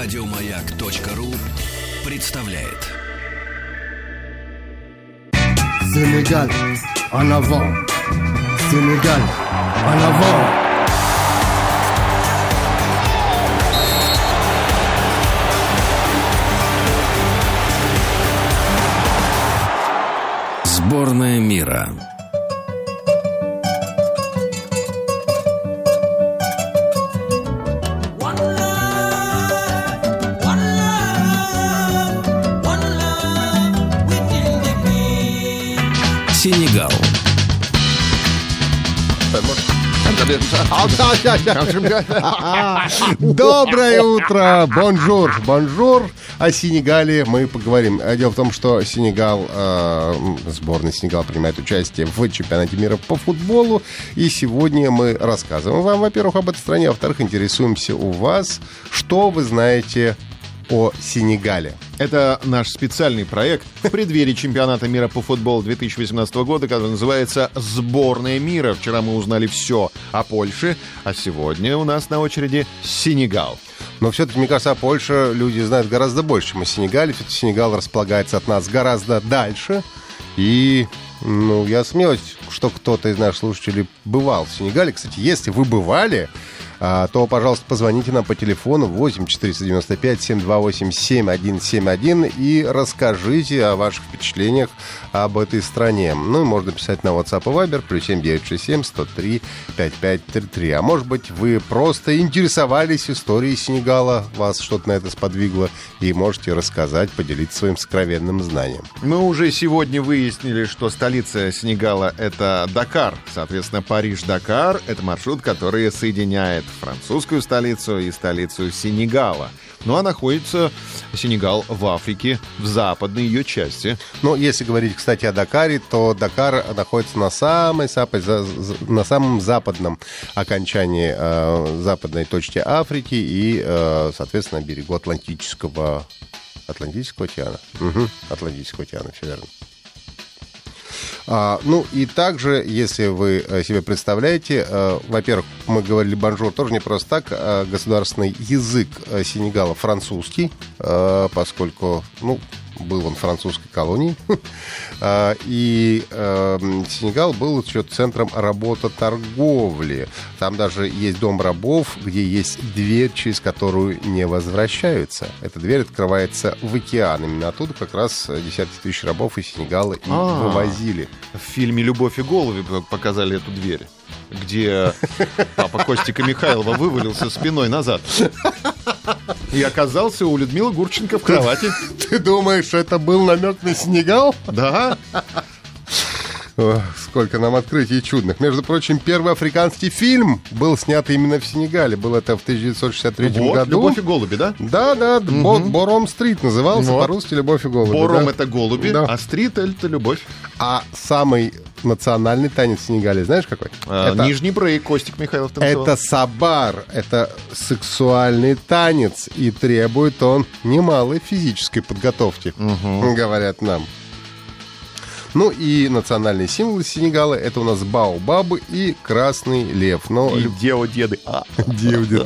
Радиомаяк.ру представляет. Sénégal, en avant. Sénégal, en avant. Сенегал. Доброе утро! Bonjour! Bonjour! О Сенегале мы поговорим. Дело в том, что Сенегал, э, сборная Сенегал принимает участие в чемпионате мира по футболу. И сегодня мы рассказываем вам, во-первых, об этой стране, а во-вторых, интересуемся у вас, что вы знаете о Сенегале. Это наш специальный проект в преддверии чемпионата мира по футболу 2018 года, который называется «Сборная мира». Вчера мы узнали все о Польше, а сегодня у нас на очереди Сенегал. Но все-таки, мне кажется, о Польше люди знают гораздо больше, чем о Сенегале. Все-таки Сенегал располагается от нас гораздо дальше. И, ну, я сомневаюсь, что кто-то из наших слушателей бывал в Сенегале. Кстати, если вы бывали, то, пожалуйста, позвоните нам по телефону 8 495 728 7171 и расскажите о ваших впечатлениях об этой стране. Ну, и можно писать на WhatsApp и Viber, плюс 7 967 103 5533. А может быть, вы просто интересовались историей Сенегала, вас что-то на это сподвигло, и можете рассказать, поделиться своим сокровенным знанием. Мы уже сегодня выяснили, что столица Сенегала — это Дакар. Соответственно, Париж-Дакар — это маршрут, который соединяет французскую столицу и столицу Сенегала. Ну а находится Сенегал в Африке, в западной ее части. Но если говорить, кстати, о Дакаре, то Дакар находится на самой, на самом западном окончании э, западной точки Африки и, э, соответственно, берегу Атлантического Атлантического океана. Мгм, Атлантического океана, все верно. А, ну и также, если вы э, себе представляете, э, во-первых, мы говорили bonjour тоже не просто так, а государственный язык э, Сенегала французский, поскольку, ну, был он французской колонией. А, И э, Сенегал был еще центром работы-торговли. Там даже есть дом рабов, где есть дверь, через которую не возвращаются. Эта дверь открывается в океан. Именно оттуда как раз десятки тысяч рабов из Сенегала и А. вывозили. В фильме «Любовь и голуби» показали эту дверь, где папа Костика Михайлова вывалился спиной назад. И оказался у Людмилы Гурченко в кровати. Ты думаешь, это был намек на Сенегал? Да, сколько нам открытий чудных. Между прочим, первый африканский фильм был снят именно в Сенегале. Был это в 1963 вот, году. «Любовь и голуби», да? Да, да, Бо- Бором-стрит назывался Вот. по-русски «Любовь и голуби». Бором да. это голуби, Да. а стрит это любовь. А самый национальный танец в Сенегале, знаешь какой? А, это, Нижний брейк Костик Михайлов танцевал. это сабар, это сексуальный танец, и требует он немалой физической подготовки, говорят нам. Ну и национальные символы Сенегала это у нас баобабы и красный лев. Но И део-деды. А. Девди.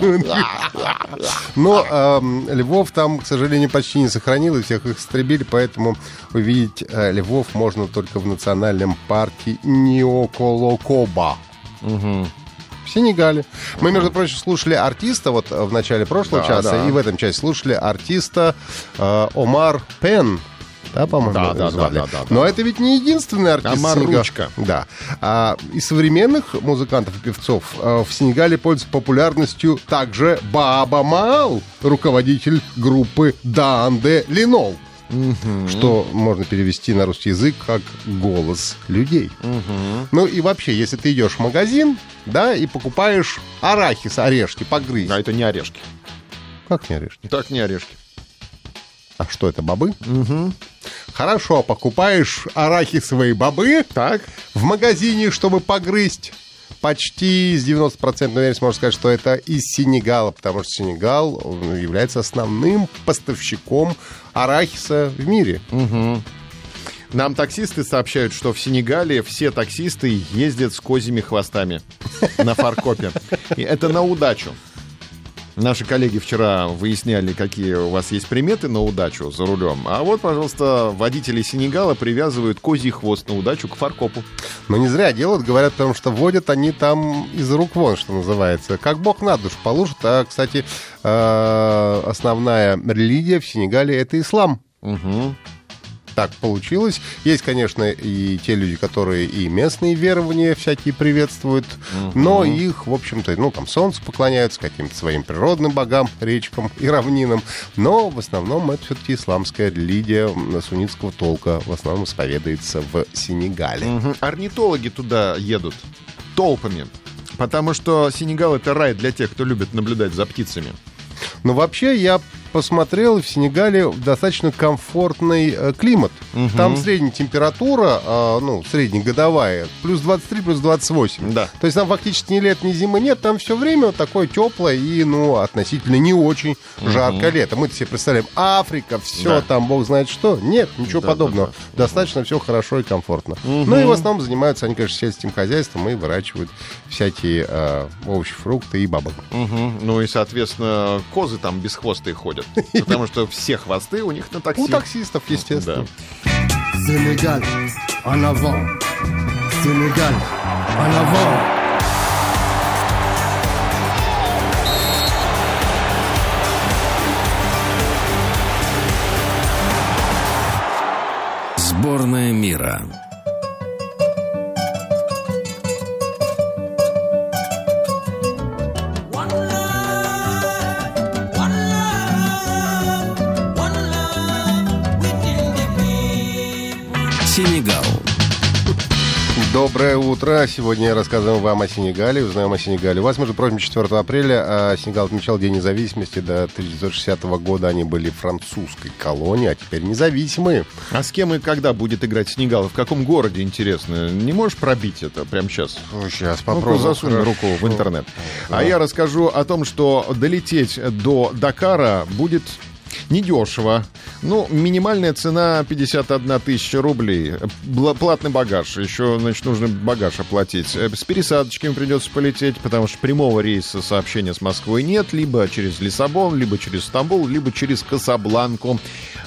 Но эм, львов там, к сожалению, почти не сохранилось, всех их истребили, поэтому увидеть э, львов можно только в национальном парке Ниоколокоба. В Сенегале. Мы, между прочим, слушали артиста вот э, в начале прошлого Да, часа, да. и в этом части слушали артиста э, Омар Пен. Да, по-моему, Да, да, звали. да, да, да, Но это ведь не единственный артист Омар Сенегала. Ручка. Да. А, из современных музыкантов и певцов э, в Сенегале пользуется популярностью также Баба Маал, руководитель группы Данде Линол. Что можно перевести на русский язык как голос людей. Ну и вообще, если ты идешь в магазин, да, и покупаешь арахис, орешки, погрызть. А это не орешки. Как не орешки? Так не орешки. А что это, бобы? Хорошо, покупаешь арахисовые бобы Так. в магазине, чтобы погрызть. Почти с 90% уверенностью можно сказать, что это из Сенегала, потому что Сенегал является основным поставщиком арахиса в мире. Нам таксисты сообщают, что в Сенегале все таксисты ездят с козьими хвостами на фаркопе. И это на удачу. Наши коллеги вчера выясняли, какие у вас есть приметы на удачу за рулем. А вот, пожалуйста, водители Сенегала привязывают козий хвост на удачу к фаркопу. Но не зря делают, говорят, потому что водят они там из рук вон, что называется. Как бог на душу положит. А, кстати, э, основная религия в Сенегале — это ислам. Угу. Так получилось. Есть, конечно, и те люди, которые и местные верования всякие приветствуют, но их, в общем-то, ну, там, солнце поклоняются каким-то своим природным богам, речкам и равнинам. Но в основном это все-таки исламская религия суннитского толка. В основном исповедуется в Сенегале. Мгм. Орнитологи туда едут толпами. Потому что Сенегал это рай для тех, кто любит наблюдать за птицами. Но вообще я посмотрел, в Сенегале достаточно комфортный э, климат. Там средняя температура, э, ну, среднегодовая, плюс 23, плюс 28. Да. То есть там фактически ни лет, ни зимы нет, там все время вот такое теплое и, ну, относительно не очень жаркое лето. Мы-то себе представляем, Африка, все Да. там, бог знает что. Нет, ничего Да, подобного. да, да. Достаточно все хорошо и комфортно. Ну и в основном занимаются они, конечно, сельским хозяйством и выращивают всякие э, овощи, фрукты и бабок. Мгм. Ну и, соответственно, козы там бесхвостые ходят. Потому что все хвосты у них на такси. У таксистов, естественно. Avant. Sénégal, en avant. Сборная мира. Доброе утро. Сегодня рассказываем вам о Сенегале, узнаем о Сенегале. У вас, между прочим, 4 апреля а Сенегал отмечал День независимости. До 1960 года они были французской колонией, а теперь независимые. А с кем и когда будет играть Сенегал? В каком городе, интересно? Не можешь пробить это прямо сейчас? Сейчас Ну-ка, попробуем. засунь Хорошо. руку в интернет. А я расскажу о том, что долететь до Дакара будет недешево. Ну, минимальная цена 51 тысяча рублей. Платный багаж. Еще, значит, нужно багаж оплатить. Э, С пересадочками придется полететь, потому что прямого рейса сообщения с Москвой нет. Либо через Лиссабон, либо через Стамбул, либо через Касабланку.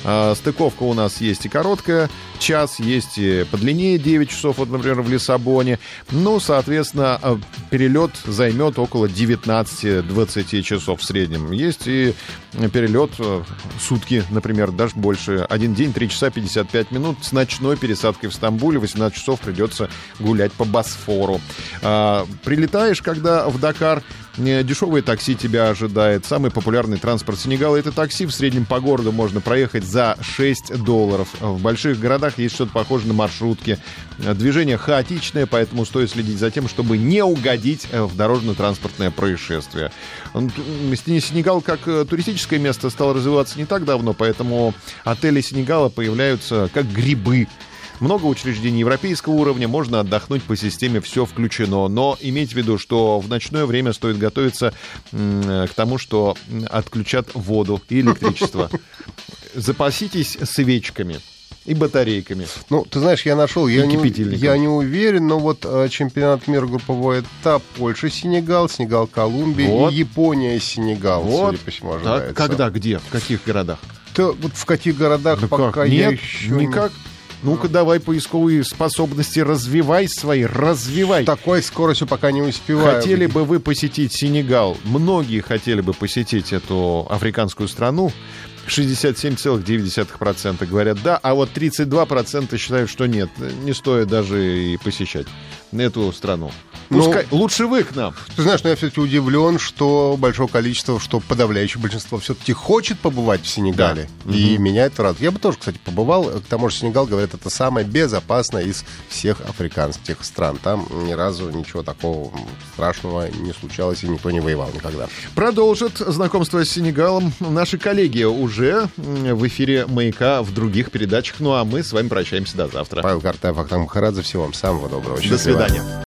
А, Стыковка у нас есть и короткая, час, есть и подлиннее 9 часов, вот, например, в Лиссабоне. Ну, соответственно, э, перелет займет около 19-20 часов в среднем. Есть и перелет э, сутки, например, даже больше. Один день, 3 часа 55 минут с ночной пересадкой в Стамбуле. 18 часов придется гулять по Босфору. А, Прилетаешь, когда в Дакар, дешевое такси тебя ожидает. Самый популярный транспорт Сенегала это такси. В среднем по городу можно проехать за 6 долларов. В больших городах есть что-то похожее на маршрутки. Э, Движение хаотичное, поэтому стоит следить за тем, чтобы не угодить э, в дорожно-транспортное происшествие. Сенегал как э, туристическое место стал развиваться не так давно, поэтому отели Сенегала появляются как грибы. Много учреждений европейского уровня, можно отдохнуть по системе «все включено». Но имейте в виду, что в ночное время стоит готовиться к тому, что отключат воду и электричество. Запаситесь свечками и батарейками. Ну, ты знаешь, я нашел, я не, я не уверен, но вот э, чемпионат мира групповой этап Польша, Сенегал, Сенегал, Колумбия Вот. и Япония, Сенегал, Вот. судя по всему, Так, ожидается. когда, где, в каких городах? Да, вот в каких городах Да пока как? я Нет, еще никак. Ну-ка, давай поисковые способности развивай свои, развивай. Такой скоростью пока не успеваю. Хотели бы вы посетить Сенегал? Многие хотели бы посетить эту африканскую страну. 67,9% говорят да, а вот 32% считают, что нет, не стоит даже и посещать эту страну. Ну, Пускай, лучше вы к нам. Ты знаешь, но я все-таки удивлен, что большое количество, что подавляющее большинство все-таки хочет побывать в Сенегале. Да. И меня это радует. Я бы тоже, кстати, побывал. К тому же Сенегал, говорят, это самое безопасное из всех африканских стран. Там ни разу ничего такого страшного не случалось, и никто не воевал никогда. Продолжат знакомство с Сенегалом наши коллеги уже в эфире «Маяка» в других передачах. Ну а мы с вами прощаемся до завтра. Павел Картаев, Ахтам Махарадзе. Всего вам самого доброго. До свидания.